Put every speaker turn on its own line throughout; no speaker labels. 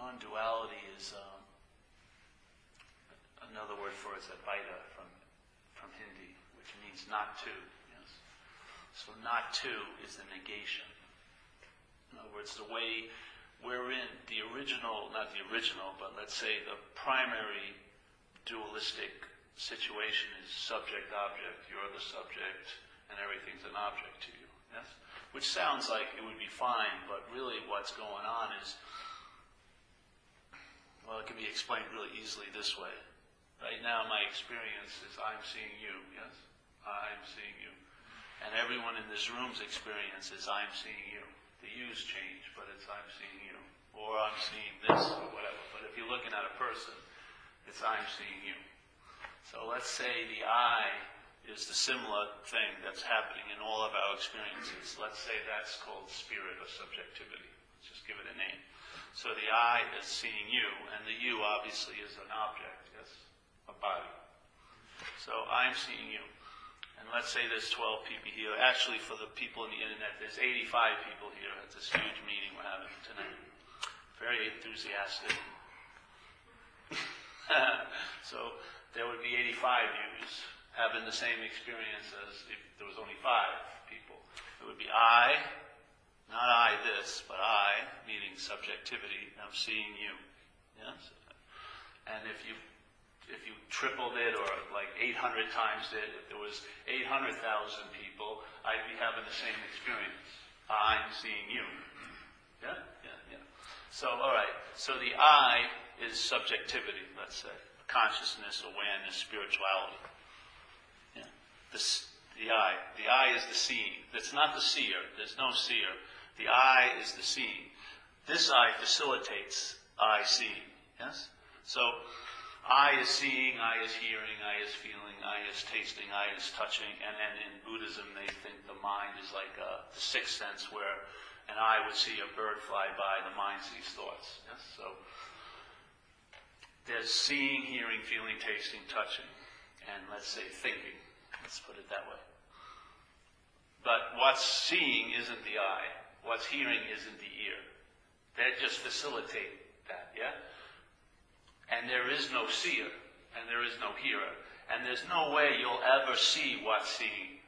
non-duality is um, another word for it is advaita from from Hindi, which means not two. Yes. So not two is the negation. In other words, the way we're in the original, not the original, but let's say the primary dualistic situation is subject object. You're the subject, and everything's an object to you. Yes. Which sounds like it would be fine, but really what's going on is well, it can be explained really easily this way. Right now, my experience is I'm seeing you, yes? I'm seeing you. And everyone in this room's experience is I'm seeing you. The you's change, but it's I'm seeing you. Or I'm seeing this, or whatever. But if you're looking at a person, it's I'm seeing you. So let's say the I is the similar thing that's happening in all of our experiences. Let's say that's called spirit or subjectivity. Let's just give it a name. So the I is seeing you, and the you obviously is an object, yes, a body. So I'm seeing you. And let's say there's 12 people here. Actually, for the people in the internet, there's 85 people here at this huge meeting we're having tonight. Very enthusiastic. so there would be 85 yous having the same experience as if there was only five people. It would be I, not I this, but I, meaning subjectivity, I'm seeing you. Yes? And if you if you tripled it or like 800 times it, if there was 800,000 people, I'd be having the same experience. I'm seeing you. Yeah? Yeah, yeah. So, all right. So the I is subjectivity, let's say. Consciousness, awareness, spirituality. Yeah. The, the I. The I is the seeing. It's not the seer. There's no seer. The eye is the seeing. This eye facilitates I seeing. Yes? So, I is seeing, I is hearing, I is feeling, I is tasting, I is touching. And then in Buddhism, they think the mind is like a, the sixth sense where an eye would see a bird fly by, the mind sees thoughts. Yes? So, there's seeing, hearing, feeling, tasting, touching, and let's say thinking. Let's put it that way. But what's seeing isn't the eye. What's hearing isn't the ear. They just facilitate that, yeah? And there is no seer, and there is no hearer, and there's no way you'll ever see what's seeing.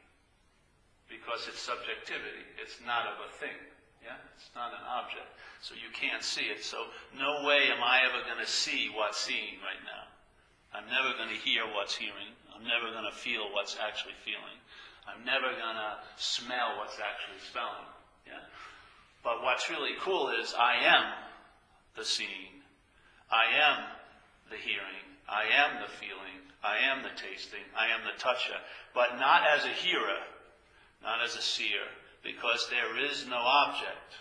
Because it's subjectivity. It's not of a thing. Yeah? It's not an object. So you can't see it. So no way am I ever going to see what's seeing right now. I'm never going to hear what's hearing. I'm never going to feel what's actually feeling. I'm never going to smell what's actually smelling. But what's really cool is I am the seeing. I am the hearing. I am the feeling. I am the tasting. I am the toucher. But not as a hearer, not as a seer, because there is no object.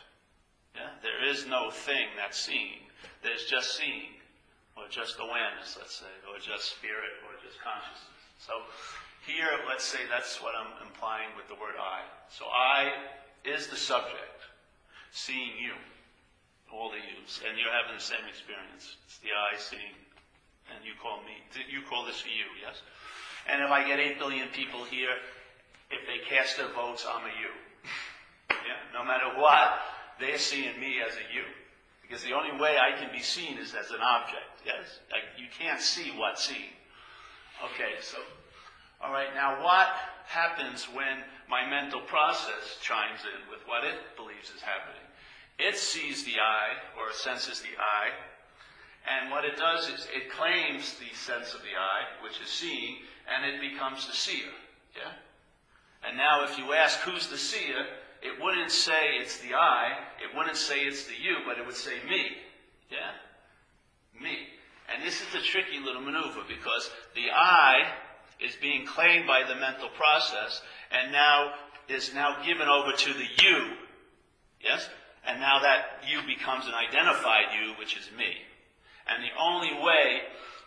Yeah? There is no thing that's seeing. There's just seeing, or just awareness, let's say, or just spirit, or just consciousness. So here, let's say that's what I'm implying with the word I. So I is the subject seeing you, all the yous, and you're having the same experience. It's the I seeing, and you call me, you call this you, yes? And if I get 8 billion people here, if they cast their votes, I'm a you. Yeah? No matter what, they're seeing me as a you. Because the only way I can be seen is as an object, yes? Like, you can't see what's seen. Okay, so, all right, now what happens when my mental process chimes in with what it believes is happening. It sees the I, or senses the I, and what it does is it claims the sense of the I, which is seeing, and it becomes the seer. Yeah? And now if you ask who's the seer, it wouldn't say it's the I, it wouldn't say it's the you, but it would say me. Yeah? Me. And this is the tricky little maneuver because the I is being claimed by the mental process and now is now given over to the you. Yes? And now that you becomes an identified you, which is me. And the only way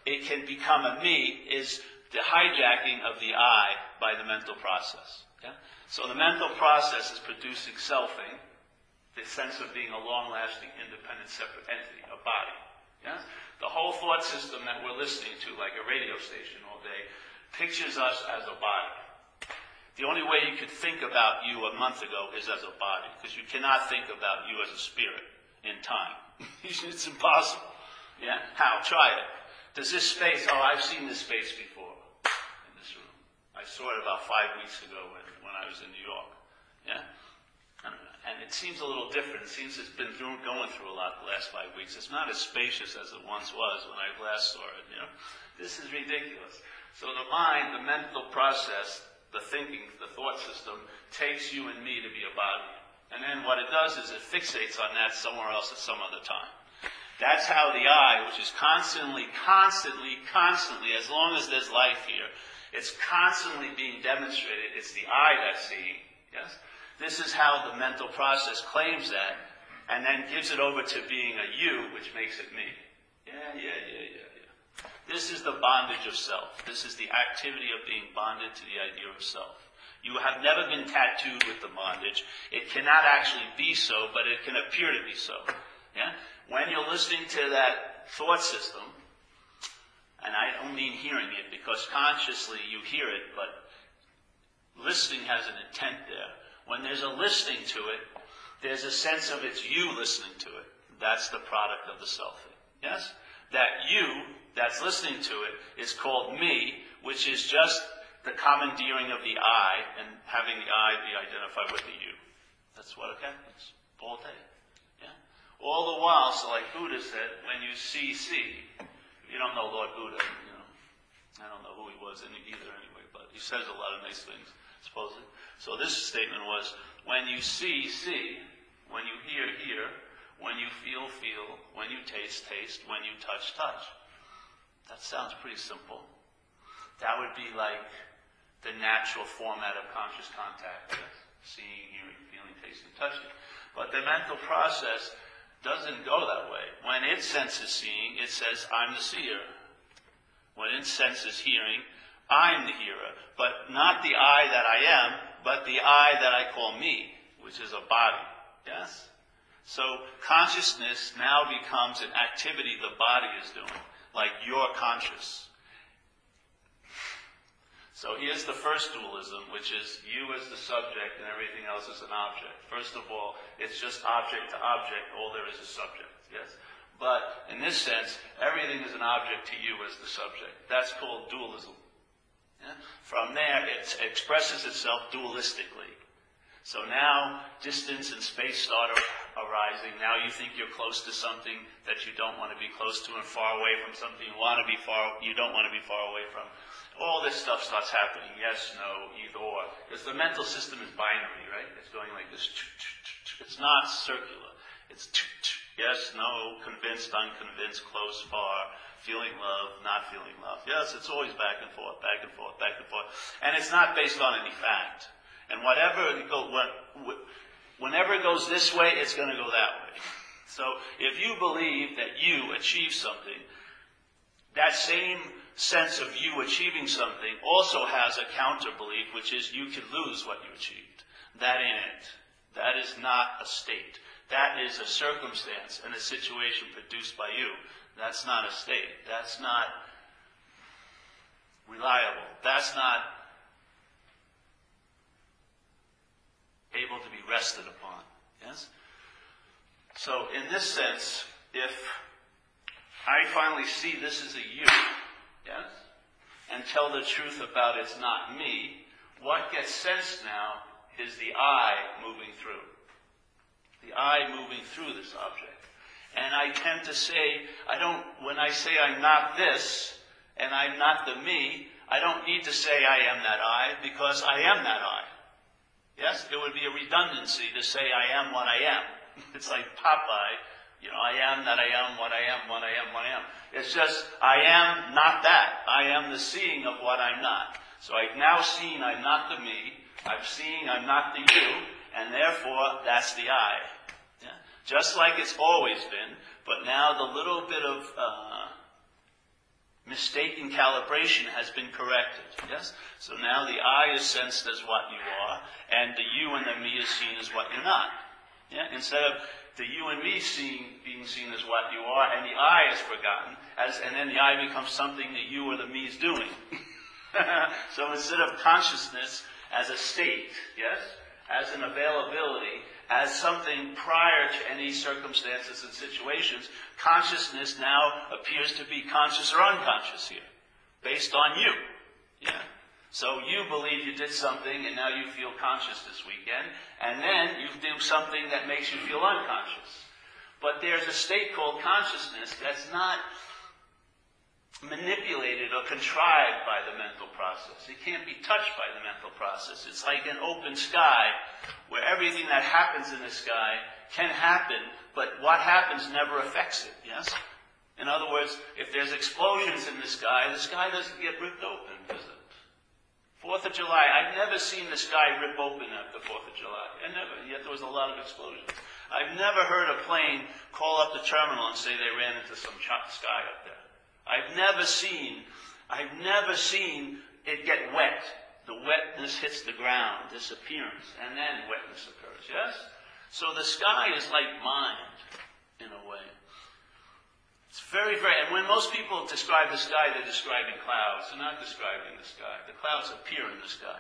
it can become a me is the hijacking of the I by the mental process. Yeah? So the mental process is producing selfing, the sense of being a long-lasting, independent, separate entity, a body. Yes? The whole thought system that we're listening to, like a radio station all day, pictures us as a body. The only way you could think about you a month ago is as a body, because you cannot think about you as a spirit in time. it's impossible. Yeah? How? Try it. Does this space, oh, I've seen this space before in this room. I saw it about five weeks ago when, when I was in New York. Yeah? And it seems a little different. It seems it's been through, going through a lot the last five weeks. It's not as spacious as it once was when I last saw it. You know, this is ridiculous. So the mind, the mental process, the thinking, the thought system takes you and me to be a body. And then what it does is it fixates on that somewhere else at some other time. That's how the I, which is constantly, constantly, constantly, as long as there's life here, it's constantly being demonstrated. It's the I that's seeing. Yes? This is how the mental process claims that and then gives it over to being a you, which makes it me. Yeah, yeah, yeah, yeah. This is the bondage of self. This is the activity of being bonded to the idea of self. You have never been tattooed with the bondage. It cannot actually be so, but it can appear to be so. Yeah? When you're listening to that thought system, and I don't mean hearing it because consciously you hear it, but listening has an intent there. When there's a listening to it, there's a sense of it's you listening to it. That's the product of the selfing. Yes? That you that's listening to it is called me, which is just the commandeering of the I and having the I be identified with the you. That's what it happens all day. Yeah? All the while, so like Buddha said, when you see, see. You don't know Lord Buddha, you know. I don't know who he was either anyway, but he says a lot of nice things, supposedly. So this statement was, when you see, see. When you hear, hear. When you feel, feel. When you taste, taste. When you touch, touch. That sounds pretty simple. That would be like the natural format of conscious contact uh, seeing, hearing, feeling, tasting, touching. But the mental process doesn't go that way. When it senses seeing, it says, I'm the seer. When it senses hearing, I'm the hearer. But not the I that I am, but the I that I call me, which is a body. Yes? So consciousness now becomes an activity the body is doing, like you're conscious. So here's the first dualism, which is you as the subject and everything else is an object. First of all, it's just object to object, all there is is subject. Yes? But in this sense, everything is an object to you as the subject. That's called dualism. From there, it expresses itself dualistically. So now distance and space start arising. Now you think you're close to something that you don't want to be close to and far away from something you want to be far, you don't want to be far away from. All this stuff starts happening. Yes, no, either or. Because the mental system is binary, right? It's going like this. It's not circular. It's yes, no, convinced, unconvinced, close, far feeling love, not feeling love. Yes, it's always back and forth, back and forth, back and forth. And it's not based on any fact. And whatever it go, whenever it goes this way, it's going to go that way. So if you believe that you achieve something, that same sense of you achieving something also has a counter belief, which is you could lose what you achieved. That ain't it. That is not a state. That is a circumstance and a situation produced by you. That's not a state. That's not reliable. That's not able to be rested upon. Yes? So, in this sense, if I finally see this as a you, yes, and tell the truth about it's not me, what gets sensed now is the I moving through. The I moving through this object. And I tend to say, I don't, when I say I'm not this, and I'm not the me, I don't need to say I am that I, because I am that I. Yes? It would be a redundancy to say I am what I am. It's like Popeye, you know, I am that I am what I am, what I am, what I am. It's just, I am not that. I am the seeing of what I'm not. So I've now seen I'm not the me, I've seen I'm not the you, and therefore that's the I Yeah? just like it's always been, but now the little bit of uh, mistaken calibration has been corrected. Yes? So now the I is sensed as what you are, and the you and the me is seen as what you're not. Yeah? Instead of the you and me seeing, being seen as what you are, and the I is forgotten, as, and then the I becomes something that you or the me is doing. so instead of consciousness as a state, yes, as an availability, as something prior to any circumstances and situations, consciousness now appears to be conscious or unconscious here, based on you. Yeah. So you believe you did something and now you feel conscious this weekend, and then you do something that makes you feel unconscious. But there's a state called consciousness that's not manipulated or contrived by the mental process. It can't be touched by the mental process. It's like an open sky where everything that happens in the sky can happen, but what happens never affects it, yes? In other words, if there's explosions in the sky, the sky doesn't get ripped open, does it? Fourth of July, I've never seen the sky rip open the Fourth of July. I never, yet there was a lot of explosions. I've never heard a plane call up the terminal and say they ran into some sky up there. I've never seen, I've never seen it get wet. The wetness hits the ground, disappearance, and then wetness occurs, yes? So the sky is like mind, in a way. It's very, very, and when most people describe the sky, they're describing clouds. They're not describing the sky. The clouds appear in the sky.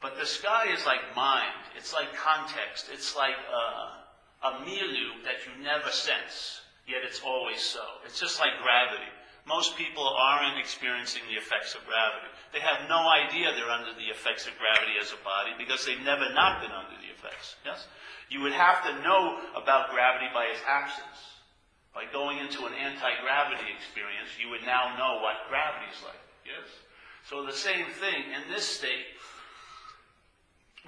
But the sky is like mind. It's like context. It's like a, a milieu that you never sense, yet it's always so. It's just like gravity. Most people aren't experiencing the effects of gravity. They have no idea they're under the effects of gravity as a body because they've never not been under the effects. Yes? You would have to know about gravity by its absence. By going into an anti-gravity experience, you would now know what gravity is like. Yes? So the same thing in this state,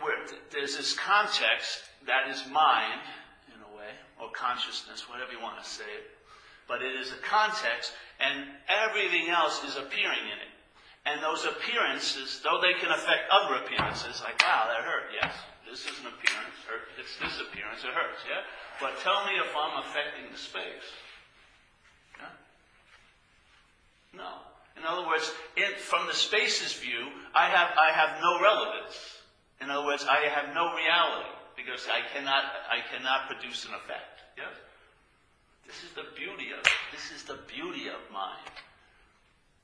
where there's this context that is mind, in a way, or consciousness, whatever you want to say it. But it is a context, and everything else is appearing in it. And those appearances, though they can affect other appearances, like, wow, that hurt, yes. This is an appearance, hurt. It's this appearance, it hurts, yeah? But tell me if I'm affecting the space. No. In other words, from the space's view, I have, I have no relevance. In other words, I have no reality because I cannot, I cannot produce an effect. Yes? This is the beauty of This is the beauty of mind.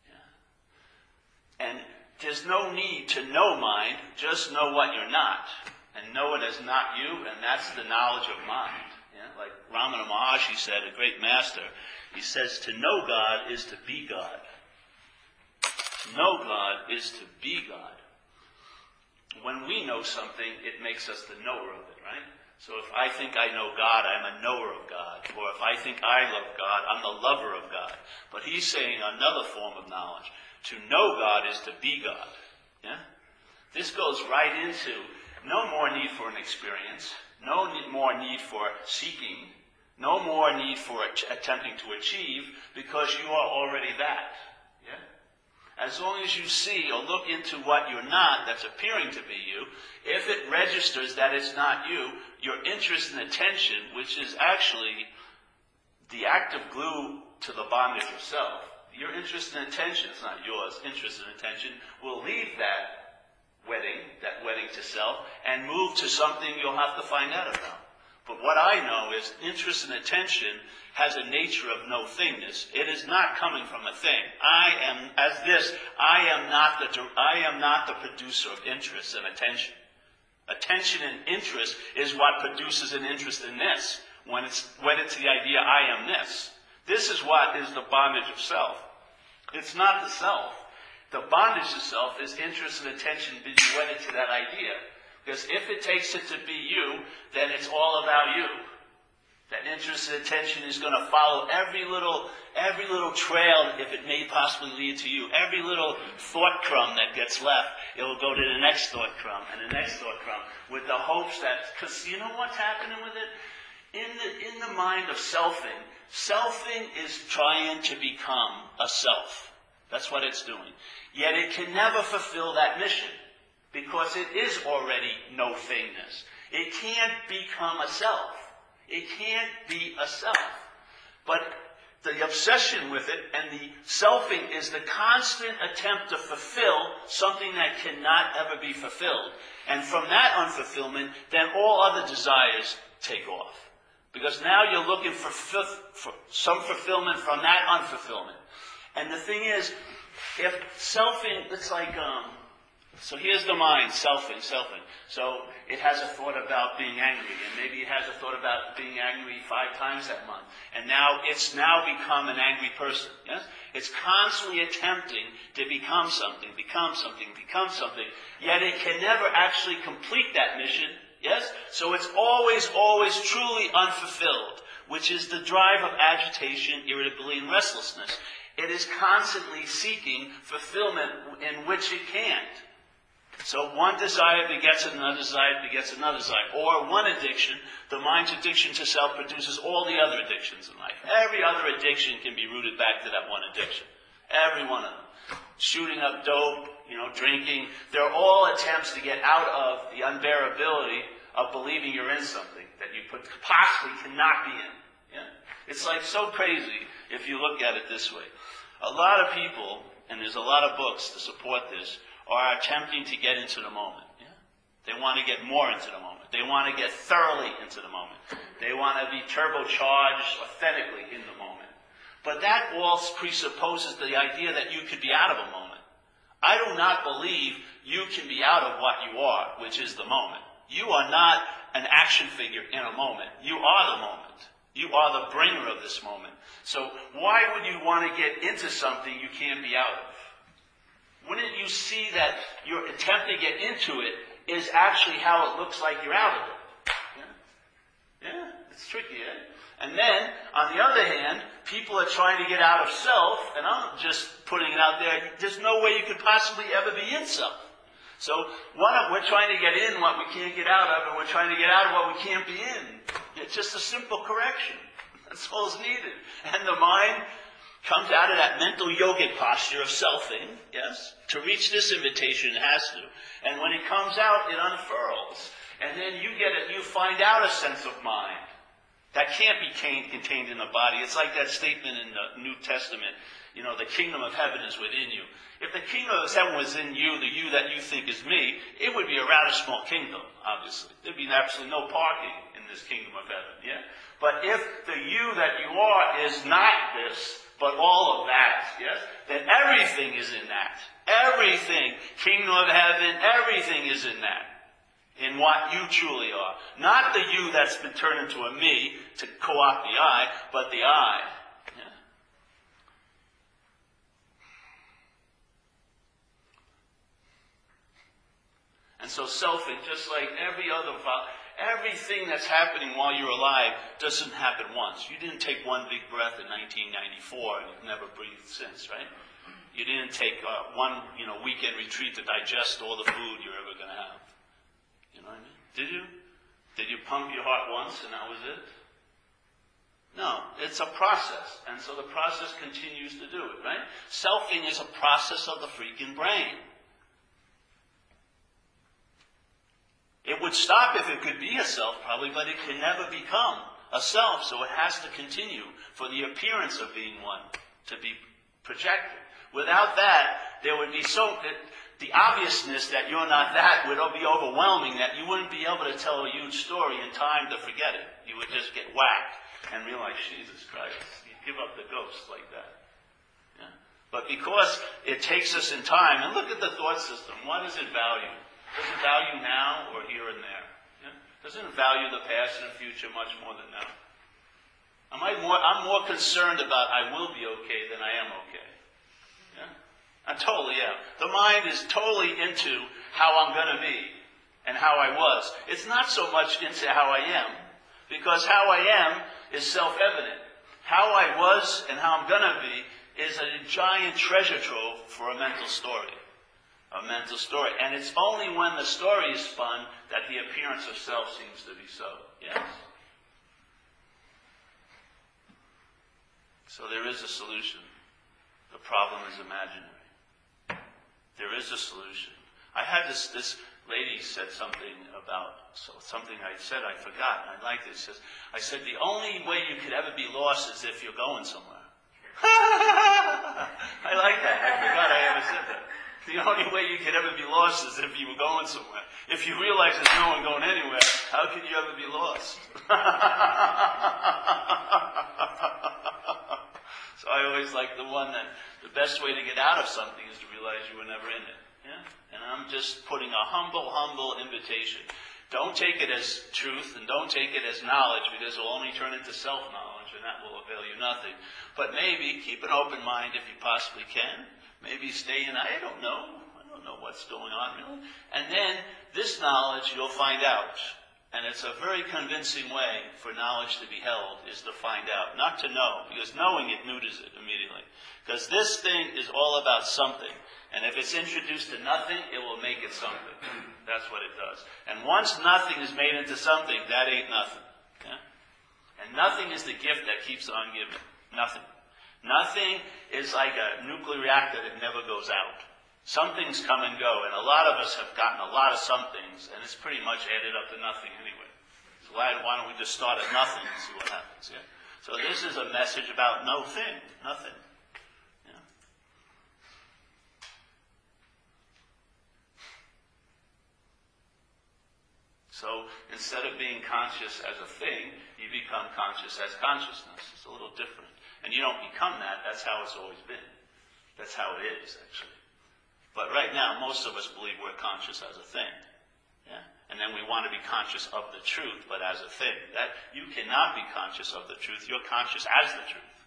Yeah. And there's no need to know mind, just know what you're not. And know it as not you, and that's the knowledge of mind. Yeah? Like Ramana Maharshi said, a great master, he says, to know God is to be God. To know God is to be God. When we know something, it makes us the knower of it, right? So if I think I know God, I'm a knower of God. Or if I think I love God, I'm the lover of God. But he's saying another form of knowledge. To know God is to be God. Yeah? This goes right into no more need for an experience, no more need for seeking, no more need for attempting to achieve because you are already that. Yeah? As long as you see or look into what you're not that's appearing to be you, if it registers that it's not you, your interest and attention, which is actually the active glue to the bondage of self, your interest and attention, it's not yours, interest and attention, will leave that wedding, that wedding to self, and move to something you'll have to find out about. But what I know is interest and attention has a nature of no thingness. It is not coming from a thing. I am, as this, I am not the, I am not the producer of interest and attention. Attention and interest is what produces an interest in this. When it's, when it's the idea, I am this. This is what is the bondage of self. It's not the self. The bondage of self is interest and attention being wedded to that idea. Because if it takes it to be you, then it's all about you. That interest and attention is going to follow every little, every little trail, if it may possibly lead to you. Every little thought crumb that gets left, it will go to the next thought crumb and the next thought crumb, with the hopes that, because you know what's happening with it? In the, in the mind of selfing, selfing is trying to become a self. That's what it's doing. Yet it can never fulfill that mission because it is already no thingness. It can't become a self. It can't be a self. But the obsession with it and the selfing is the constant attempt to fulfill something that cannot ever be fulfilled. And from that unfulfillment, then all other desires take off. Because now you're looking for, for some fulfillment from that unfulfillment. And the thing is, if selfing, it's like, um, So here's the mind, selfing, selfing. So it has a thought about being angry, and maybe it has a thought about being angry five times that month. And now it's now become an angry person. Yes? It's constantly attempting to become something, become something, become something, yet it can never actually complete that mission. Yes? So it's always, always truly unfulfilled, which is the drive of agitation, irritability, and restlessness. It is constantly seeking fulfillment in which it can't. So one desire begets another desire begets another desire. Or one addiction, the mind's addiction to self produces all the other addictions in life. Every other addiction can be rooted back to that one addiction. Every one of them. Shooting up dope, you know, drinking. They're all attempts to get out of the unbearability of believing you're in something that you possibly cannot be in. Yeah? It's like so crazy if you look at it this way. A lot of people, and there's a lot of books to support this, are attempting to get into the moment. Yeah? They want to get more into the moment. They want to get thoroughly into the moment. They want to be turbocharged authentically in the moment. But that all presupposes the idea that you could be out of a moment. I do not believe you can be out of what you are, which is the moment. You are not an action figure in a moment. You are the moment. You are the bringer of this moment. So why would you want to get into something you can't be out of? Wouldn't you see that your attempt to get into it is actually how it looks like you're out of it? Yeah, yeah it's tricky, eh? And then, on the other hand, people are trying to get out of self, and I'm just putting it out there, there's no way you could possibly ever be in self. So, one of, we're trying to get in what we can't get out of, and we're trying to get out of what we can't be in. It's just a simple correction. That's all that's needed. And the mind comes out of that mental yogic posture of selfing, yes? To reach this invitation, it has to. And when it comes out, it unfurls. And then you get it, you find out a sense of mind that can't be contained in the body. It's like that statement in the New Testament, you know, the kingdom of heaven is within you. If the kingdom of heaven was in you, the you that you think is me, it would be a rather small kingdom, obviously. There'd be absolutely no parking in this kingdom of heaven, yeah? But if the you that you are is not this, but all of that, yes, then everything is in that. Everything, kingdom of heaven, everything is in that. In what you truly are. Not the you that's been turned into a me to co-opt the I, but the I. And so selfing, just like every other Everything that's happening while you're alive doesn't happen once. You didn't take one big breath in 1994 and you've never breathed since, right? You didn't take uh, one, you know, weekend retreat to digest all the food you're ever going to have. You know what I mean? Did you? Did you pump your heart once and that was it? No, it's a process. And so the process continues to do it, right? Selfing is a process of the freaking brain. It would stop if it could be a self, probably, but it can never become a self, so it has to continue for the appearance of being one to be projected. Without that, there would be so the obviousness that you're not that would be overwhelming that you wouldn't be able to tell a huge story in time to forget it. You would just get whacked and realize, Jesus Christ, you give up the ghost like that. Yeah. But because it takes us in time, and look at the thought system, what does it value? Does it value now or here and there? Yeah? Doesn't value the past and the future much more than now? Am I more, I'm more concerned about I will be okay than I am okay. Yeah? I totally am. The mind is totally into how I'm going to be and how I was. It's not so much into how I am, because how I am is self evident. How I was and how I'm going to be is a giant treasure trove for a mental story a mental story. And it's only when the story is spun that the appearance of self seems to be so. Yes? So there is a solution. The problem is imaginary. There is a solution. I had this, this lady said something about so something I said I forgot, I like this. Says, I said the only way you could ever be lost is if you're going somewhere. I like that. I forgot I ever said that. The only way you could ever be lost is if you were going somewhere. If you realize there's no one going anywhere, how could you ever be lost? so I always like the one that the best way to get out of something is to realize you were never in it. Yeah? And I'm just putting a humble, humble invitation. Don't take it as truth and don't take it as knowledge because it will only turn into self knowledge and that will avail you nothing. But maybe keep an open mind if you possibly can. Maybe stay in, I don't know. I don't know what's going on really. And then this knowledge you'll find out. And it's a very convincing way for knowledge to be held is to find out, not to know, because knowing it neuters it immediately. Because this thing is all about something. And if it's introduced to nothing, it will make it something. That's what it does. And once nothing is made into something, that ain't nothing. Yeah? And nothing is the gift that keeps on giving. Nothing. Nothing is like a nuclear reactor that never goes out. Some things come and go, and a lot of us have gotten a lot of some things, and it's pretty much added up to nothing anyway. So why, why don't we just start at nothing and see what happens? Yeah? So this is a message about no thing, nothing. Yeah? So instead of being conscious as a thing, you become conscious as consciousness. It's a little different. And you don't become that, that's how it's always been. That's how it is, actually. But right now, most of us believe we're conscious as a thing. Yeah? And then we want to be conscious of the truth, but as a thing. That you cannot be conscious of the truth. You're conscious as the truth.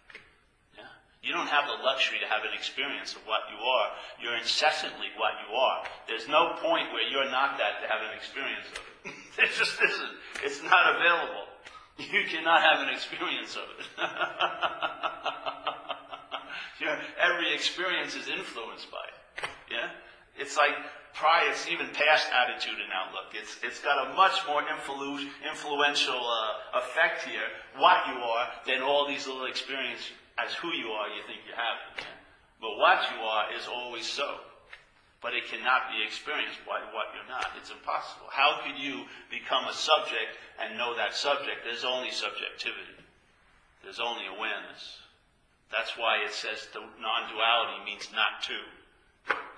Yeah? You don't have the luxury to have an experience of what you are. You're incessantly what you are. There's no point where you're not that to have an experience of it. it just isn't. It's not available. You cannot have an experience of it. every experience is influenced by it. Yeah? It's like prior, it's even past attitude and outlook. It's, it's got a much more influ- influential uh, effect here, what you are, than all these little experiences as who you are you think you have. But what you are is always so. But it cannot be experienced by what you're not. It's impossible. How could you become a subject and know that subject? There's only subjectivity. There's only awareness. That's why it says the non-duality means not two.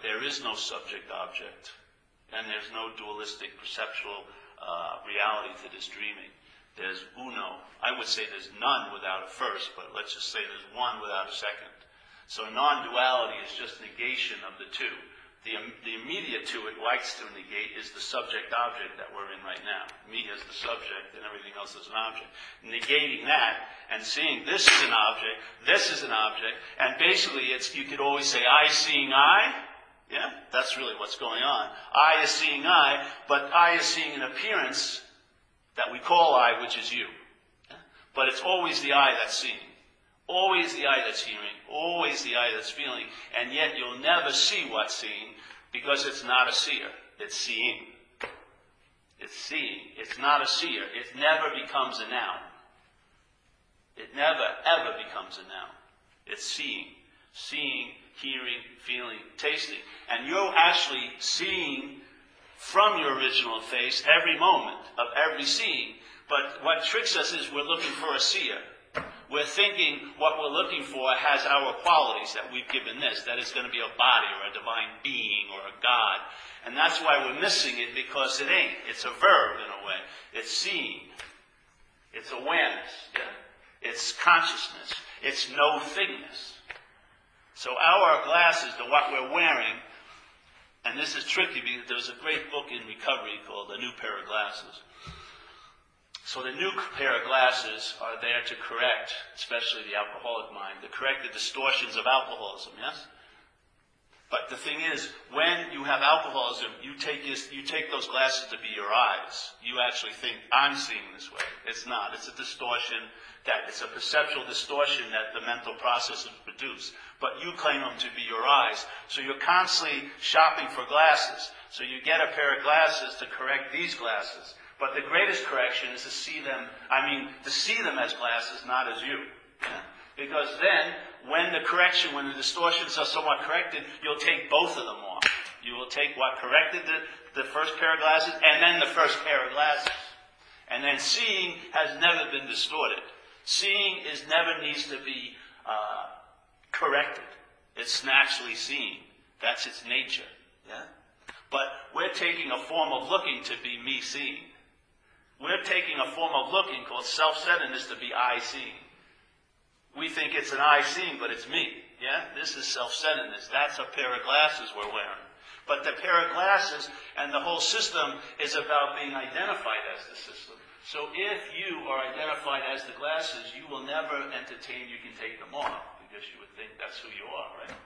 There is no subject object, and there's no dualistic perceptual uh, reality to this dreaming. There's uno. I would say there's none without a first, but let's just say there's one without a second. So non duality is just negation of the two. The, the immediate to it likes to negate is the subject object that we're in right now. Me as the subject and everything else is an object. Negating that and seeing this is an object, this is an object, and basically it's, you could always say I seeing I, yeah? That's really what's going on. I is seeing I, but I is seeing an appearance that we call I, which is you. But it's always the I that's seeing. Always the eye that's hearing, always the eye that's feeling, and yet you'll never see what's seeing because it's not a seer. It's seeing. It's seeing. It's not a seer. It never becomes a noun. It never, ever becomes a noun. It's seeing. Seeing, hearing, feeling, tasting. And you're actually seeing from your original face every moment of every seeing. But what tricks us is we're looking for a seer. We're thinking what we're looking for has our qualities that we've given this, that it's going to be a body or a divine being or a God. And that's why we're missing it because it ain't. It's a verb in a way. It's seeing. It's awareness. Yeah? It's consciousness. It's no thingness. So our glasses, to what we're wearing, and this is tricky because there's a great book in recovery called A New Pair of Glasses. So the new pair of glasses are there to correct, especially the alcoholic mind, to correct the distortions of alcoholism, yes? But the thing is, when you have alcoholism, you take, you take those glasses to be your eyes. You actually think, I'm seeing this way. It's not. It's a distortion that it's a perceptual distortion that the mental processes produce. But you claim them to be your eyes. So you're constantly shopping for glasses. So you get a pair of glasses to correct these glasses. But the greatest correction is to see them, I mean, to see them as glasses, not as you. Because then, when the correction, when the distortions are somewhat corrected, you'll take both of them off. You will take what corrected the, the first pair of glasses and then the first pair of glasses. And then seeing has never been distorted. Seeing is never needs to be uh, corrected. It's naturally seeing. That's its nature. Yeah? But we're taking a form of looking to be me seeing. We're taking a form of looking called self-centeredness to be I seeing. We think it's an I seeing, but it's me. Yeah? This is self-centeredness. That's a pair of glasses we're wearing. But the pair of glasses and the whole system is about being identified as the system. So if you are identified as the glasses, you will never entertain you can take them off because you would think that's who you are, right?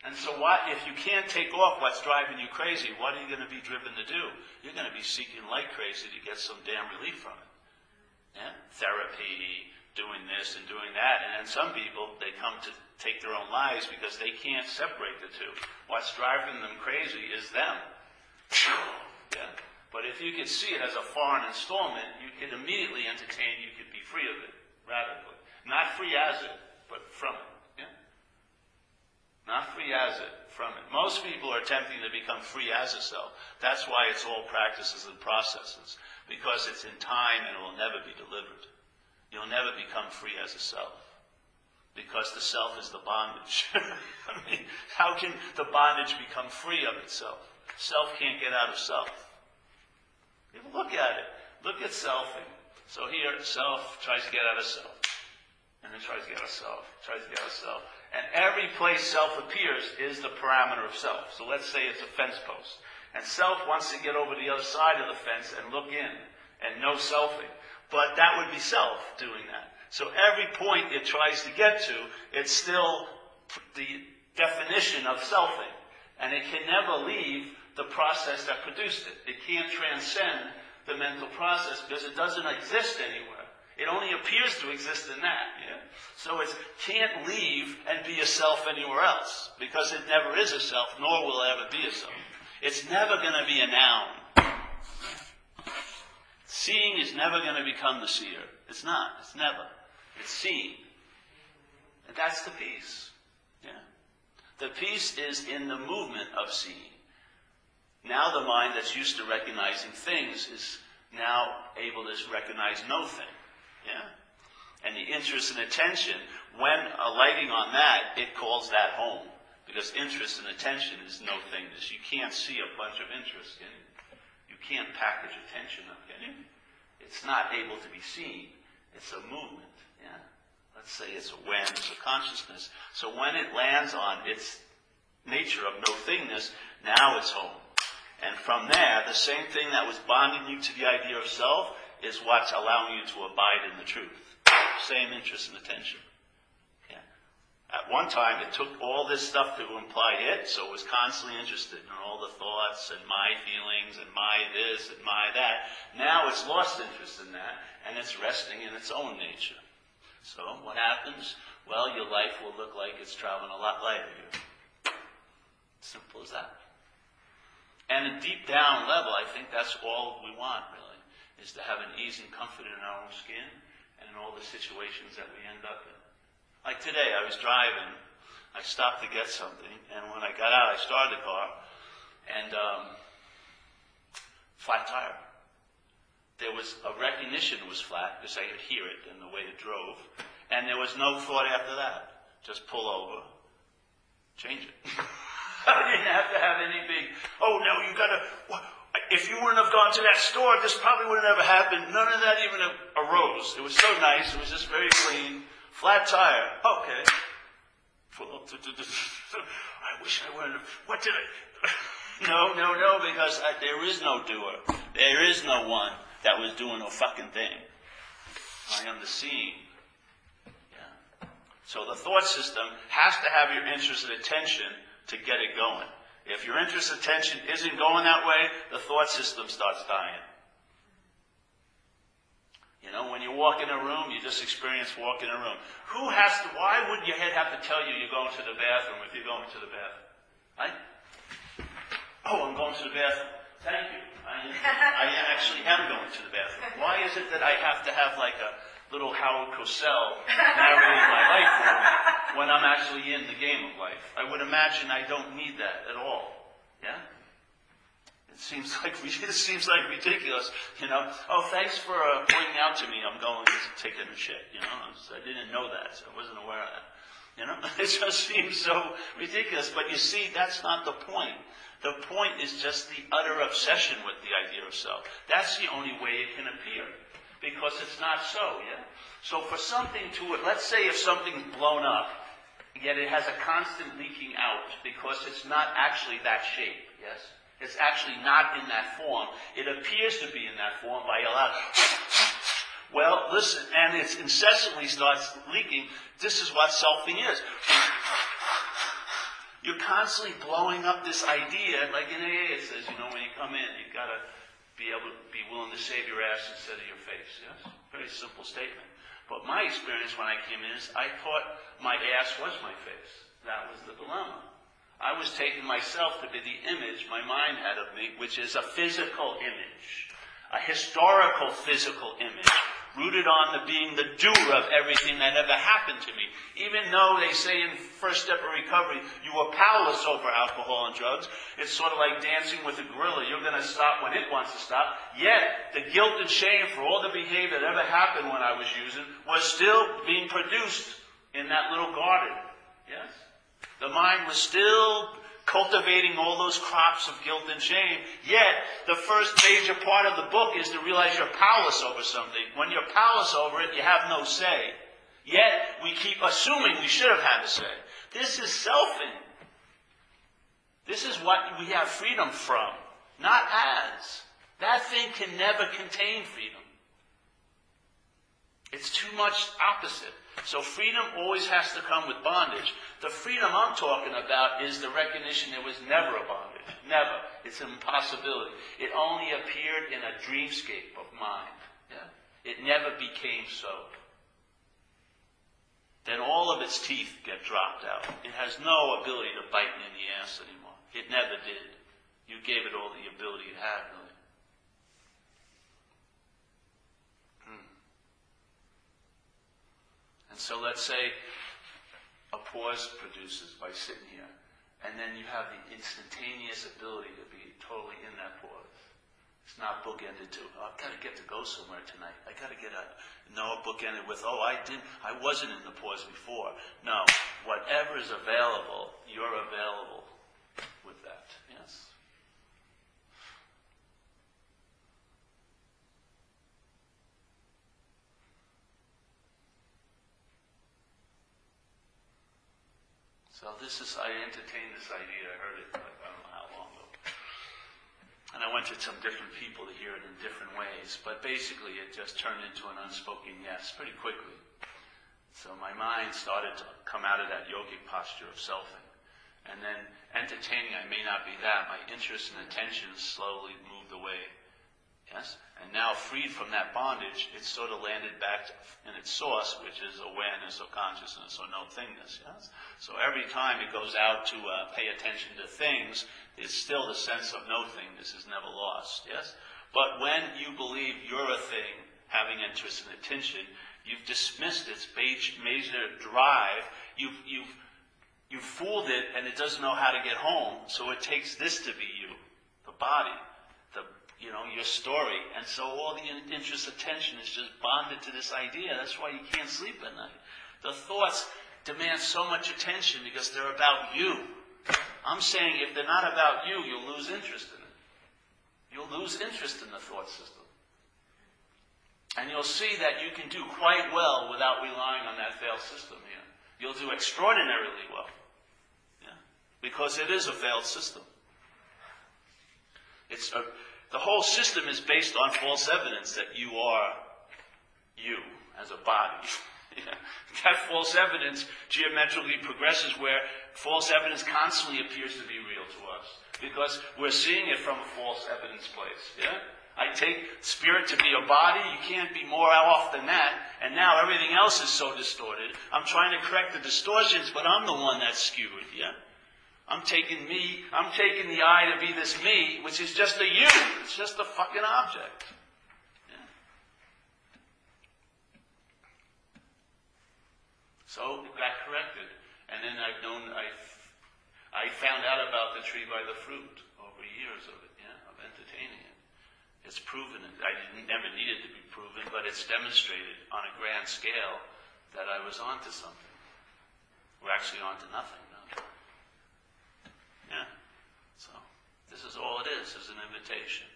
And so if you can't take off what's driving you crazy, what are you going to be driven to do? You're going to be seeking like crazy to get some damn relief from it. Yeah? Therapy, doing this and doing that. And then some people, they come to take their own lives because they can't separate the two. What's driving them crazy is them. Yeah? But if you could see it as a foreign installment, you could immediately entertain, you could be free of it, radically. Not free as it, but from it. Not free as it, from it. Most people are attempting to become free as a self. That's why it's all practices and processes, because it's in time and it will never be delivered. You'll never become free as a self. Because the self is the bondage. I mean, how can the bondage become free of itself? Self can't get out of self. You look at it. Look at selfing. So here, self tries to get out of self. And then tries to get out of self. Tries to get out of self. And every place self appears is the parameter of self. So let's say it's a fence post. And self wants to get over the other side of the fence and look in and no selfing. But that would be self doing that. So every point it tries to get to, it's still the definition of selfing. And it can never leave the process that produced it. It can't transcend the mental process because it doesn't exist anywhere. It only appears to exist in that. Yeah? So it can't leave and be a self anywhere else because it never is a self, nor will it ever be a self. It's never going to be a noun. Seeing is never going to become the seer. It's not. It's never. It's seeing. And that's the peace. Yeah? The peace is in the movement of seeing. Now the mind that's used to recognizing things is now able to recognize no thing. Yeah? And the interest and attention, when alighting on that, it calls that home. Because interest and attention is no thingness. You can't see a bunch of interest in it. You can't package attention up, can you? It's not able to be seen. It's a movement. Yeah? Let's say it's awareness or consciousness. So when it lands on its nature of no thingness, now it's home. And from there, the same thing that was bonding you to the idea of self is what's allowing you to abide in the truth. Same interest and attention. At one time, it took all this stuff to imply it, so it was constantly interested in all the thoughts and my feelings and my this and my that. Now it's lost interest in that, and it's resting in its own nature. So what happens? Well, your life will look like it's traveling a lot lighter here. Simple as that. And a deep down level, I think that's all we want, really is to have an ease and comfort in our own skin and in all the situations that we end up in. Like today, I was driving, I stopped to get something, and when I got out, I started the car, and um, flat tire. There was a recognition it was flat because I could hear it in the way it drove, and there was no thought after that. Just pull over, change it. I didn't have to have any big, oh no, you gotta, if you wouldn't have gone to that store, this probably wouldn't have happened. None of that even arose. It was so nice. It was just very clean. Flat tire. Okay. I wish I wouldn't have. What did I? No, no, no, because I, there is no doer. There is no one that was doing a fucking thing. I am the seeing. Yeah. So the thought system has to have your interest and attention to get it going. If your interest attention isn't going that way, the thought system starts dying. You know, when you walk in a room, you just experience walking in a room. Who has to, why would your head have to tell you you're going to the bathroom if you're going to the bathroom? Right? Oh, I'm going to the bathroom. Thank you. I, I actually am going to the bathroom. Why is it that I have to have like a little Howard Cosell narrating my life for me when I'm actually in the game of life. I would imagine I don't need that at all. Yeah? It seems like it seems like ridiculous, you know. Oh, thanks for uh, pointing out to me. I'm going to take a shit, you know. I didn't know that, so I wasn't aware of that. You know, it just seems so ridiculous. But you see, that's not the point. The point is just the utter obsession with the idea of self. That's the only way it can appear because it's not so, yeah? So for something to, let's say if something's blown up, yet it has a constant leaking out because it's not actually that shape, yes? It's actually not in that form. It appears to be in that form by a lot. Well, listen, and it incessantly starts leaking. This is what selfing is. You're constantly blowing up this idea, like in AA it says, you know, when you come in, you've got to be able to be willing to save your ass instead of your face. Yes? Very simple statement. But my experience when I came in is I thought my ass was my face. That was the dilemma. I was taking myself to be the image my mind had of me, which is a physical image, a historical physical image, rooted on the being the doer of everything that ever happened to me. Even though they say in first step of recovery, you were powerless over alcohol and drugs, it's sort of like dancing with a gorilla. You're going to stop when it wants to stop. Yet, the guilt and shame for all the behavior that ever happened when I was using was still being produced in that little garden. Yes? The mind was still cultivating all those crops of guilt and shame. Yet, the first major part of the book is to realize you're powerless over something. When you're powerless over it, you have no say. Yet, we keep assuming we should have had a say. This is selfing. This is what we have freedom from, not as. That thing can never contain freedom. It's too much opposite. So freedom always has to come with bondage. The freedom I'm talking about is the recognition there was never a bondage. Never. It's an impossibility. It only appeared in a dreamscape of mind. Yeah? It never became so. Then all of its teeth get dropped out. It has no ability to bite me in the ass anymore. It never did. You gave it all the ability it had, really. And so let's say a pause produces by sitting here, and then you have the instantaneous ability to be totally in that pause. It's not bookended to, oh, I've got to get to go somewhere tonight. I got to get a, no, bookended with, oh, I didn't, I wasn't in the pause before. No, whatever is available, you're available with that. Yes? So this is, I entertained this idea. I heard it, like, I don't know how long ago. And I went to some different people to hear it in different ways. But basically, it just turned into an unspoken yes pretty quickly. So my mind started to come out of that yogic posture of selfing. And then entertaining, I may not be that. My interest and attention slowly moved away Yes? And now freed from that bondage, it's sort of landed back in its source, which is awareness or consciousness or no thingness. Yes? So every time it goes out to uh, pay attention to things, it's still the sense of no thingness is never lost. Yes? But when you believe you're a thing, having interest and attention, you've dismissed its major drive. You've, you've, you've fooled it and it doesn't know how to get home. So it takes this to be you, the body you know, your story. And so all the interest attention is just bonded to this idea. That's why you can't sleep at night. The thoughts demand so much attention because they're about you. I'm saying if they're not about you, you'll lose interest in it. You'll lose interest in the thought system. And you'll see that you can do quite well without relying on that failed system here. You'll do extraordinarily well. Yeah? Because it is a failed system. It's a, the whole system is based on false evidence that you are you as a body. that false evidence geometrically progresses where false evidence constantly appears to be real to us because we're seeing it from a false evidence place. Yeah? I take spirit to be a body, you can't be more off than that, and now everything else is so distorted. I'm trying to correct the distortions, but I'm the one that's skewed, yeah? I'm taking me, I'm taking the I to be this me, which is just a you. It's just a fucking object. So it got corrected. And then I've known, I, I found out about the tree by the fruit over years of it, yeah, of entertaining it. It's proven, I didn't, never needed to be proven, but it's demonstrated on a grand scale that I was onto something. We're actually onto nothing. Yeah. So this is all it is, is an invitation,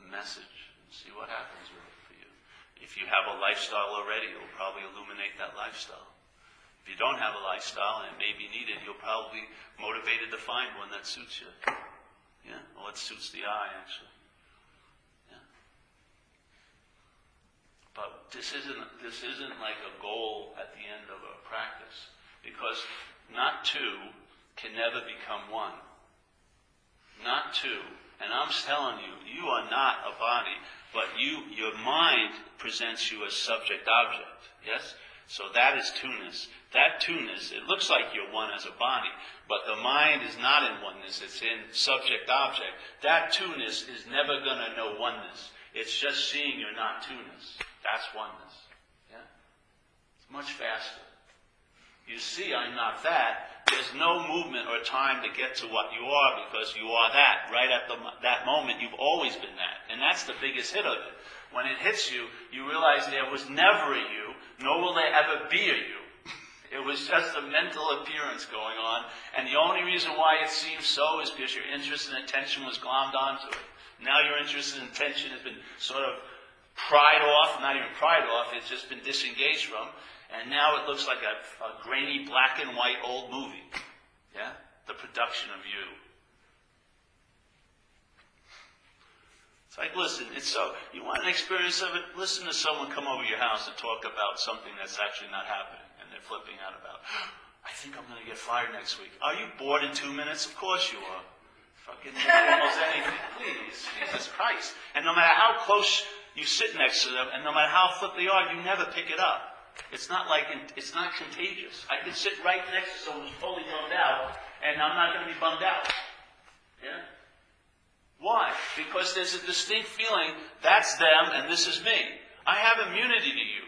a message. See what happens for you. If you have a lifestyle already, it will probably illuminate that lifestyle. If you don't have a lifestyle and it may be needed, you'll probably be motivated to find one that suits you. Yeah, or it suits the eye, actually. Yeah. But this isn't this isn't like a goal at the end of a practice, because not two can never become one. Not two. And I'm telling you, you are not a body, but you your mind presents you as subject object. Yes? So that is two-ness. That two-ness, it looks like you're one as a body, but the mind is not in oneness, it's in subject-object. That two-ness is never to know oneness. It's just seeing you're not two-ness. That's oneness. Yeah? It's much faster. You see I'm not that. There's no movement or time to get to what you are because you are that. Right at the, that moment, you've always been that. And that's the biggest hit of it. When it hits you, you realize there was never a you, nor will there ever be a you. It was just a mental appearance going on, and the only reason why it seems so is because your interest and attention was glommed onto it. Now your interest and attention has been sort of pried off, not even pried off, it's just been disengaged from, and now it looks like a, a grainy black and white old movie. Yeah? The production of you. It's like, listen, it's so, you want an experience of it? Listen to someone come over your house and talk about something that's actually not happening and they're flipping out about, I think I'm going to get fired next week. Are you bored in two minutes? Of course you are. Fucking almost anything. Please. Jesus Christ. And no matter how close you sit next to them and no matter how flip they are, you never pick it up. It's not like, it's not contagious. I can sit right next to someone who's totally bummed out and I'm not going to be bummed out. Yeah? Why? Because there's a distinct feeling that's them and this is me. I have immunity to you,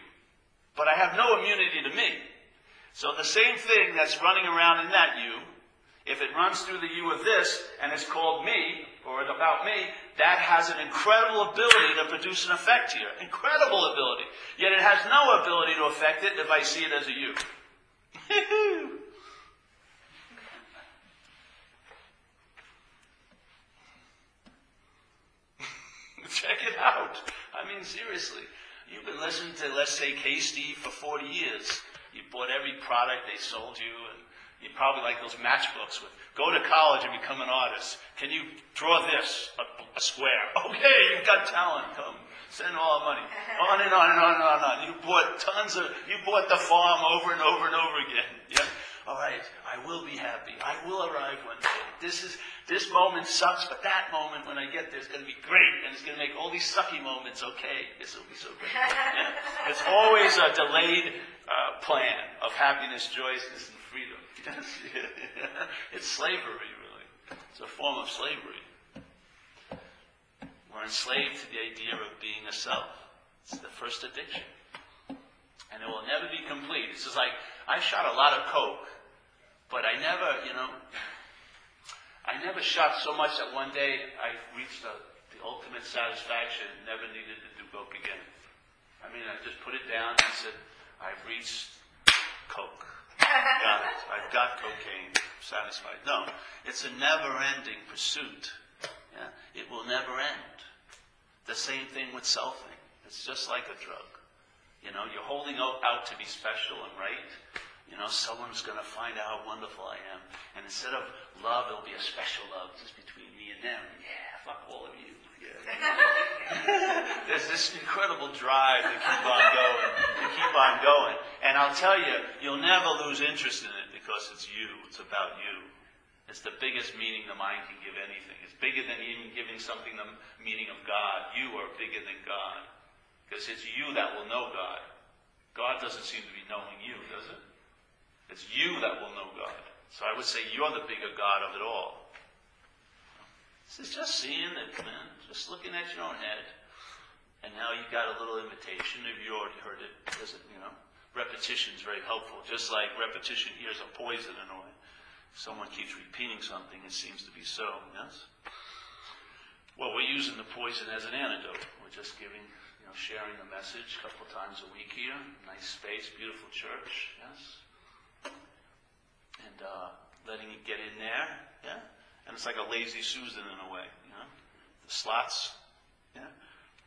but I have no immunity to me. So the same thing that's running around in that you, if it runs through the you of this and it's called me or about me, that has an incredible ability to produce an effect here. Incredible ability. Yet it has no ability to affect it if I see it as a you. Check it out. I mean, seriously. You've been listening to, let's say, KSTEVE for 40 years. You bought every product they sold you, and you probably like those matchbooks with, go to college and become an artist. Can you draw this, a, a square? Okay, you've got talent, come. Send all the money. On and on and on and on and on. You bought tons of, you bought the farm over and over and over again. Yeah? All right, I will be happy. I will arrive one day. This is this moment sucks, but that moment when I get there is going to be great, and it's going to make all these sucky moments okay. This will be so great. Yeah? It's always a delayed uh, plan of happiness, joyousness, and freedom. Yes? it's slavery, really. It's a form of slavery. We're enslaved to the idea of being a self. It's the first addiction. And it will never be complete. It's just like, I shot a lot of coke but I never, you know, I never shot so much that one day I reached the, the ultimate satisfaction, never needed to do coke again. I mean, I just put it down and said, I've reached coke. Got it. I've got cocaine. Satisfied. No, it's a never-ending pursuit. Yeah? It will never end. The same thing with selfing. It's just like a drug. You know, you're holding out, out to be special and right, you know, someone's going to find out how wonderful I am. And instead of love, it'll be a special love just between me and them. Yeah, fuck all of you. Yeah. There's this incredible drive to keep on going, to keep on going. And I'll tell you, you'll never lose interest in it because it's you. It's about you. It's the biggest meaning the mind can give anything. It's bigger than even giving something the meaning of God. You are bigger than God. Because it's you that will know God. God doesn't seem to be knowing you, does it? It's you that will know God. So I would say you're the bigger God of it all. This is just seeing it, man. Just looking at your own head. And now you've got a little invitation. If you already heard it, does it, you know? Repetition is very helpful. Just like repetition here is a poison in a way. Someone keeps repeating something, it seems to be so, yes? Well, we're using the poison as an antidote. We're just giving, you know, sharing the message a couple times a week here. Nice space, beautiful church, yes? and uh, letting it get in there. Yeah, and it's like a lazy Susan in a way. You know, the slots. Yeah,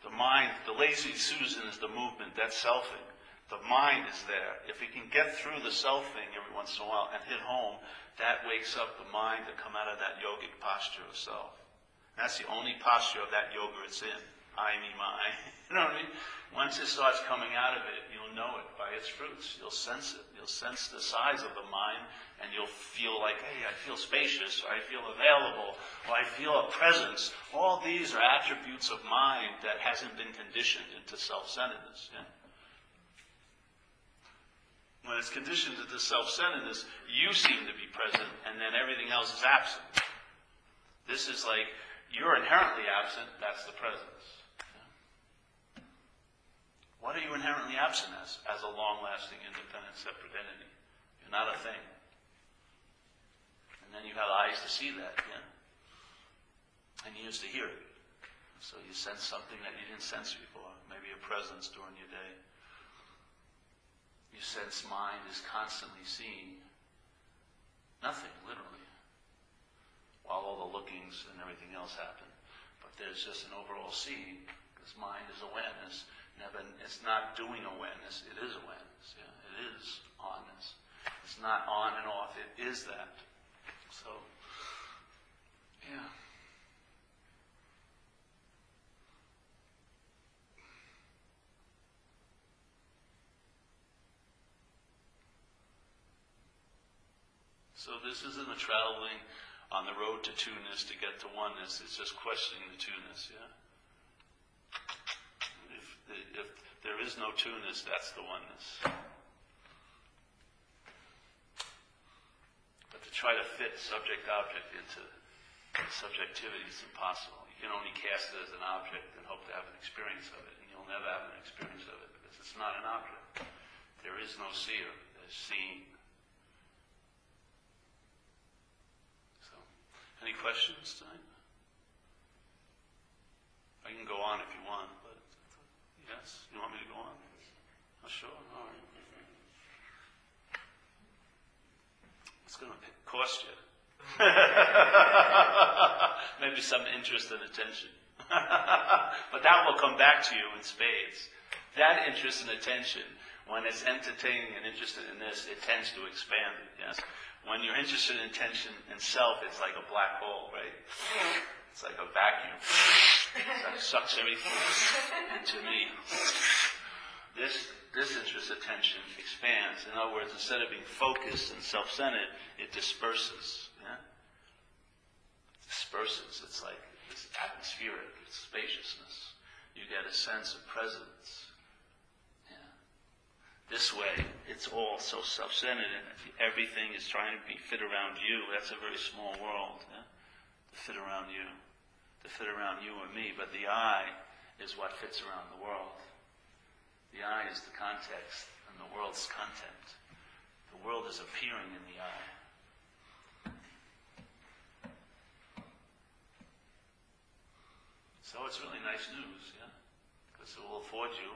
the mind. The lazy Susan is the movement. That's selfing. The mind is there. If we can get through the self thing every once in a while and hit home, that wakes up the mind to come out of that yogic posture of self. And that's the only posture of that yoga it's in. I, me, my. You know what I mean? Once it starts coming out of it, you'll know it by its fruits. You'll sense it. You'll sense the size of the mind, and you'll feel like, hey, I feel spacious, or I feel available, or I feel a presence. All these are attributes of mind that hasn't been conditioned into self-centeredness. Yeah? When it's conditioned into self-centeredness, you seem to be present, and then everything else is absent. This is like you're inherently absent. That's the presence. What are you inherently absent as? As a long lasting, independent, separate entity. You're not a thing. And then you have eyes to see that, yeah? And ears to hear it. So you sense something that you didn't sense before, maybe a presence during your day. You sense mind is constantly seeing nothing, literally, while all the lookings and everything else happen. But there's just an overall seeing, because mind is awareness Never, it's not doing awareness, it is awareness. Yeah? It is onness. It's not on and off, it is that. So, yeah. So this isn't a traveling on the road to two-ness to get to oneness. It's just questioning the two-ness, yeah? if there is no two-ness, that's the oneness. But to try to fit subject-object into subjectivity is impossible. You can only cast it as an object and hope to have an experience of it, and you'll never have an experience of it because it's not an object. There is no seer, there's seeing. So, any questions tonight? I can go on if you want. But yes? You want me to go on? Oh, sure. All right. It's going to cost you. Maybe some interest and attention. but that will come back to you in spades. That interest and attention, when it's entertaining and interested in this, it tends to expand yes? When you're interested in attention and self, it's like a black hole, right? It's like a vacuum. It sucks everything into me. This, this interest attention expands. In other words, instead of being focused and self-centered, it disperses. Yeah? It disperses. It's like this atmospheric, spaciousness. You get a sense of presence. This way, it's all so self-centered and everything is trying to be fit around you. That's a very small world. Yeah? To fit around you to fit around you or me, but the I is what fits around the world. The I is the context, and the world's content. The world is appearing in the I. So it's really nice news, yeah? Because it will afford you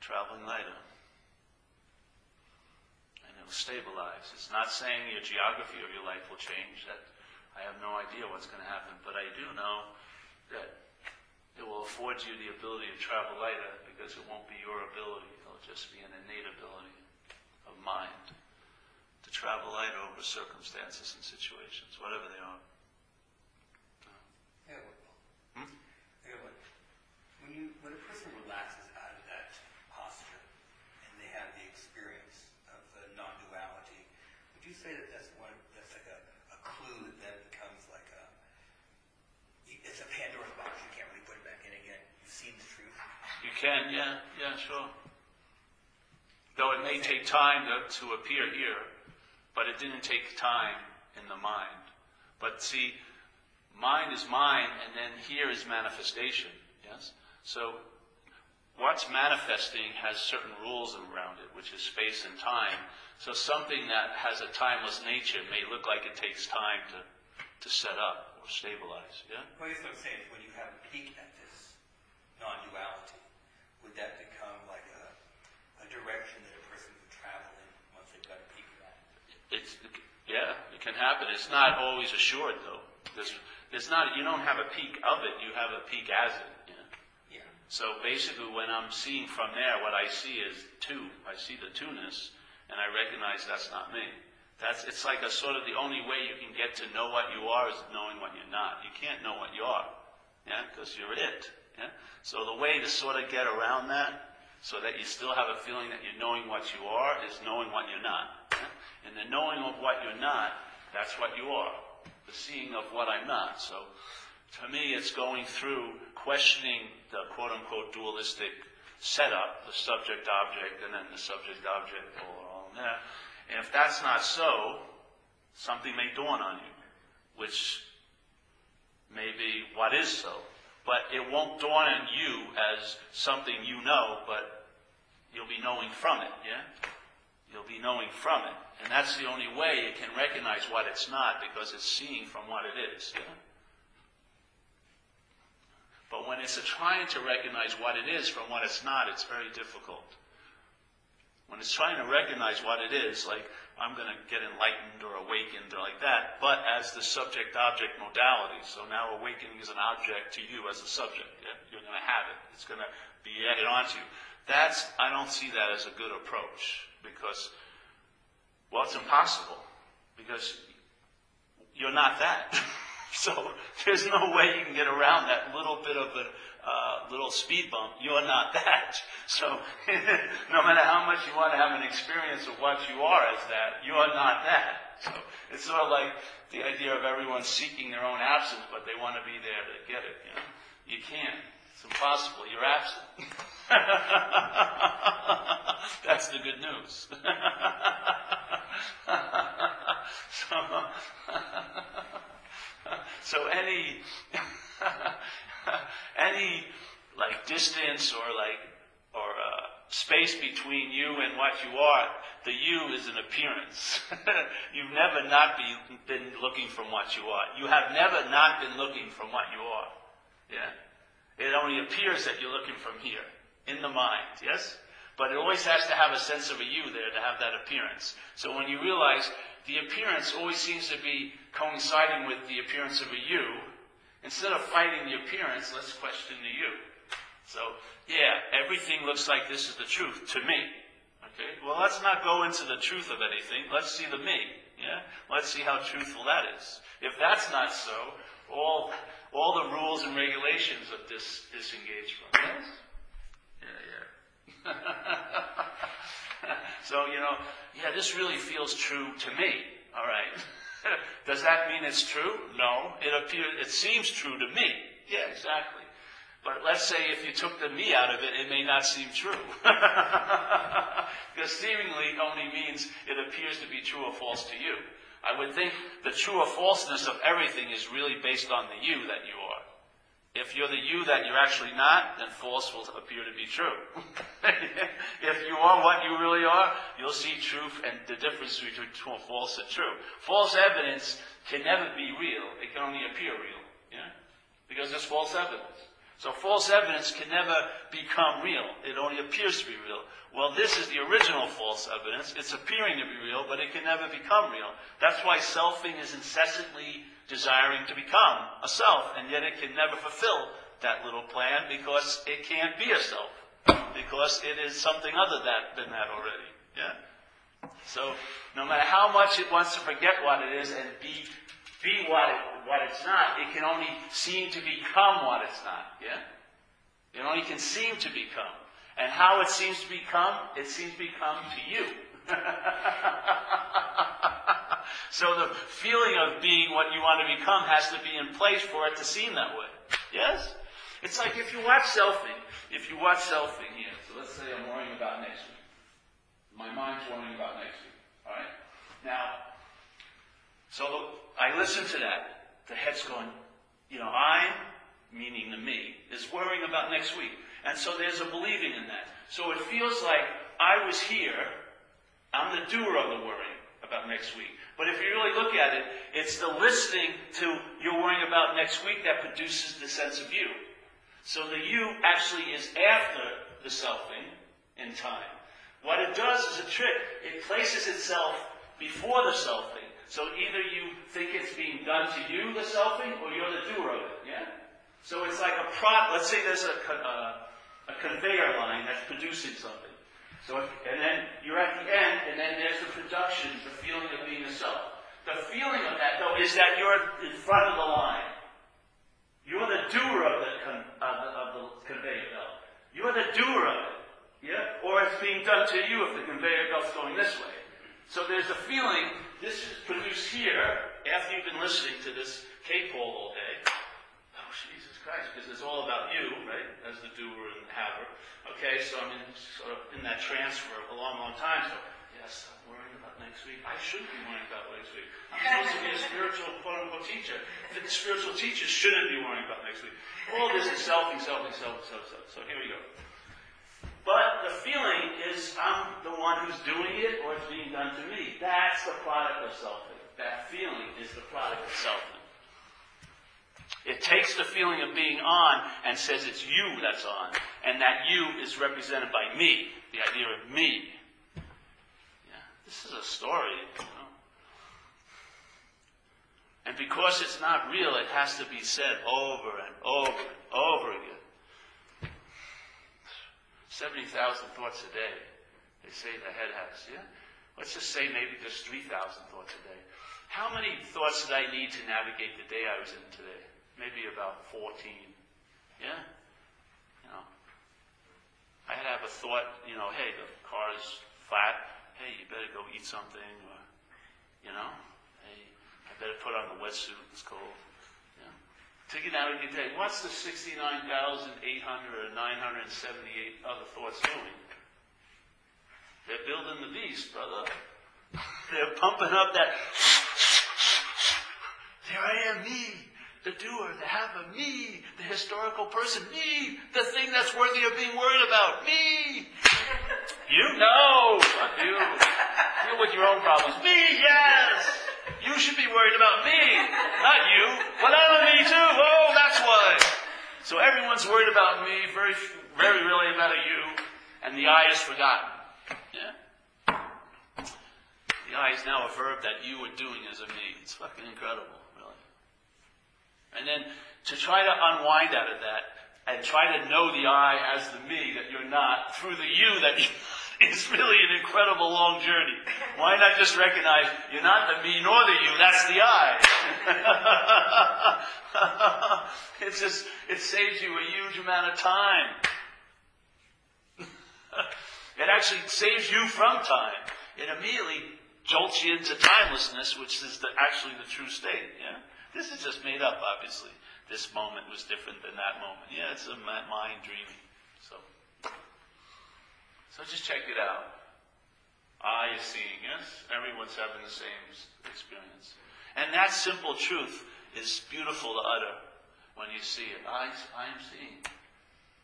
traveling later. And it will stabilize. It's not saying your geography of your life will change. That I have no idea what's going to happen, but I do know that it will afford you the ability to travel lighter because it won't be your ability. It'll just be an innate ability of mind to travel lighter over circumstances and situations, whatever they are.
Yeah, hmm? yeah, when you when a person relaxes out of that posture and they have the experience of the non-duality, would you say that that's one that's like a, a clue that then becomes like a it's a Pandora's box. You can't really put it back in again. You've seen the truth.
You can, yeah, yeah, sure. Though it may take time to, to appear here, but it didn't take time in the mind. But see, mind is mind, and then here is manifestation. Yes? So, what's manifesting has certain rules around it, which is space and time. So, something that has a timeless nature may look like it takes time to, to set up or stabilize. Yeah?
Well, I guess what I'm saying is when you have a peek at this non-duality, would that become like a, a direction that a person would travel in once they've got a peek of that?
It's, yeah, it can happen. It's not always assured though. There's, there's not, you don't have a peek of it, you have a peek as it. So basically, when I'm seeing from there, what I see is two. I see the two-ness, and I recognize that's not me. That's, it's like a sort of the only way you can get to know what you are is knowing what you're not. You can't know what you are, yeah, because you're it, yeah. So the way to sort of get around that, so that you still have a feeling that you're knowing what you are, is knowing what you're not. Yeah? And the knowing of what you're not, that's what you are. The seeing of what I'm not. So to me, it's going through questioning the quote unquote dualistic setup, the subject object, and then the subject object all in there. And if that's not so, something may dawn on you, which may be what is so. But it won't dawn on you as something you know, but you'll be knowing from it, yeah? You'll be knowing from it. And that's the only way it can recognize what it's not, because it's seeing from what it is, yeah? When it's trying to recognize what it is from what it's not, it's very difficult. When it's trying to recognize what it is, like I'm going to get enlightened or awakened or like that, but as the subject object modality. So now awakening is an object to you as a subject. You're going to have it. It's going to be added onto you. That's, I don't see that as a good approach because, well, it's impossible because you're not that. So there's no way you can get around that little bit of a uh, little speed bump. You're not that. So no matter how much you want to have an experience of what you are as that, you're not that. So it's sort of like the idea of everyone seeking their own absence, but they want to be there to get it. You know, you can't. It's impossible. You're absent. That's the good news. so, so any any like distance or like or uh, space between you and what you are, the you is an appearance. You've never not be, been looking from what you are. You have never not been looking from what you are. Yeah. It only appears that you're looking from here in the mind. Yes. But it always has to have a sense of a you there to have that appearance. So when you realize the appearance always seems to be coinciding with the appearance of a you. Instead of fighting the appearance, let's question the you. So, yeah, everything looks like this is the truth to me. Okay? Well, let's not go into the truth of anything. Let's see the me. Yeah? Let's see how truthful that is. If that's not so, all, all the rules and regulations of this disengage from. Yes? Yeah, yeah. so, you know, yeah, this really feels true to me. All right. Does that mean it's true? No. It appears, it seems true to me. Yeah, exactly. But let's say if you took the me out of it, it may not seem true. because seemingly only means it appears to be true or false to you. I would think the true or falseness of everything is really based on the you that you are. If you're the you that you're actually not, then false will appear to be true. if you are what you really are, you'll see truth and the difference between false and true. False evidence can never be real. It can only appear real. Yeah? Because it's false evidence. So false evidence can never become real. It only appears to be real. Well, this is the original false evidence. It's appearing to be real, but it can never become real. That's why selfing is incessantly desiring to become a self, and yet it can never fulfill that little plan because it can't be a self, because it is something other than that already. Yeah? So, no matter how much it wants to forget what it is and be, be what, it, what it's not, it can only seem to become what it's not. Yeah? It only can seem to become. And how it seems to become, it seems to become to you. So the feeling of being what you want to become has to be in place for it to seem that way. Yes? It's like if you watch selfing, if you watch selfing here, so let's say I'm worrying about next week. My mind's worrying about next week. Alright? Now, so I listen to that. The head's going, you know, I, meaning the me, is worrying about next week. And so there's a believing in that. So it feels like I was here, I'm the doer of the worrying about next week. But if you really look at it, it's the listening to you're worrying about next week that produces the sense of you. So the you actually is after the selfing in time. What it does is a trick. It places itself before the selfing. So either you think it's being done to you, the selfing, or you're the doer of it. Yeah? So it's like a prod. Let's say there's a, uh, a conveyor line that's producing something. So, if, and then you're at the end, and then there's the production, the feeling of being a self. The feeling of that, though, is that you're in front of the line. You're the doer of the, con, of the, of the conveyor belt. You're the doer of it. Yeah? Or it's being done to you if the conveyor belt's going this way. So there's a feeling, this is produced here, after you've been listening to this K-pole all day. Oh, Jesus Christ, because it's all about you, right? As the doer and the haver. Okay, so I'm in, sort of in that transfer of a long, long time. So, yes, I'm worrying about next week. I shouldn't be worrying about next week. I'm supposed to be a spiritual, quote unquote, teacher. The spiritual teacher shouldn't be worrying about next week. All this is selfing, selfing, selfing, self, self. So here we go. But the feeling is I'm the one who's doing it or it's being done to me. That's the product of selfing. That feeling is the product of selfing. It takes the feeling of being on and says it's you that's on. And that you is represented by me. The idea of me. Yeah, this is a story, you know. And because it's not real, it has to be said over and over and over again. 70,000 thoughts a day. They say the head has, yeah? Let's just say maybe there's 3,000 thoughts a day. How many thoughts did I need to navigate the day I was in today? Maybe about 14. Yeah? You know. I had have a thought, you know, hey, the car is flat. Hey, you better go eat something. Or, you know, hey, I better put on the wetsuit. It's cold. To get out of your day. What's the 69,800 or 978 other thoughts doing? They're building the beast, brother. They're pumping up that. There I am, me, the doer, the have haver, me, the historical person, me, the thing that's worthy of being worried about, me. You know, you. Deal with your own problems. Me, yes. You should be worried about me, not you. But I'm a me too. Oh, that's why. So everyone's worried about me, very, very really about a you, and the I is forgotten. Yeah. The I is now a verb that you are doing as a me. It's fucking incredible. And then to try to unwind out of that and try to know the I as the me that you're not through the you that is really an incredible long journey. Why not just recognize you're not the me nor the you, that's the I. it's just, it saves you a huge amount of time. it actually saves you from time. It immediately jolts you into timelessness, which is the, actually the true state. Yeah? This is just made up, obviously. This moment was different than that moment. Yeah, it's a mind dreaming. So, so just check it out. I is seeing, yes? Everyone's having the same experience. And that simple truth is beautiful to utter when you see it. I, I am seeing.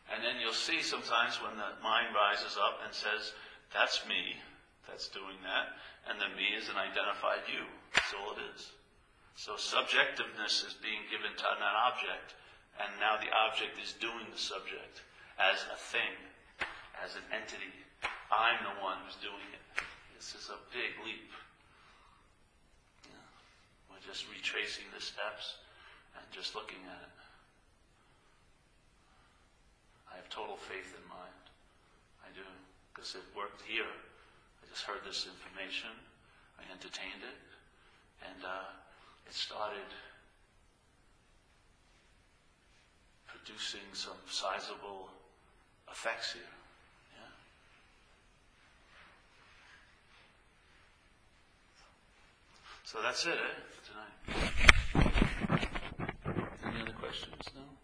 And then you'll see sometimes when the mind rises up and says, that's me that's doing that, and the me is an identified you. That's all it is. So subjectiveness is being given to an object, and now the object is doing the subject as a thing, as an entity. I'm the one who's doing it. This is a big leap. Yeah. We're just retracing the steps and just looking at it. I have total faith in mind. I do, because it worked here. I just heard this information. I entertained it. And uh, started producing some sizable effects here. Yeah. So that's it, eh, for tonight. Any other questions? No?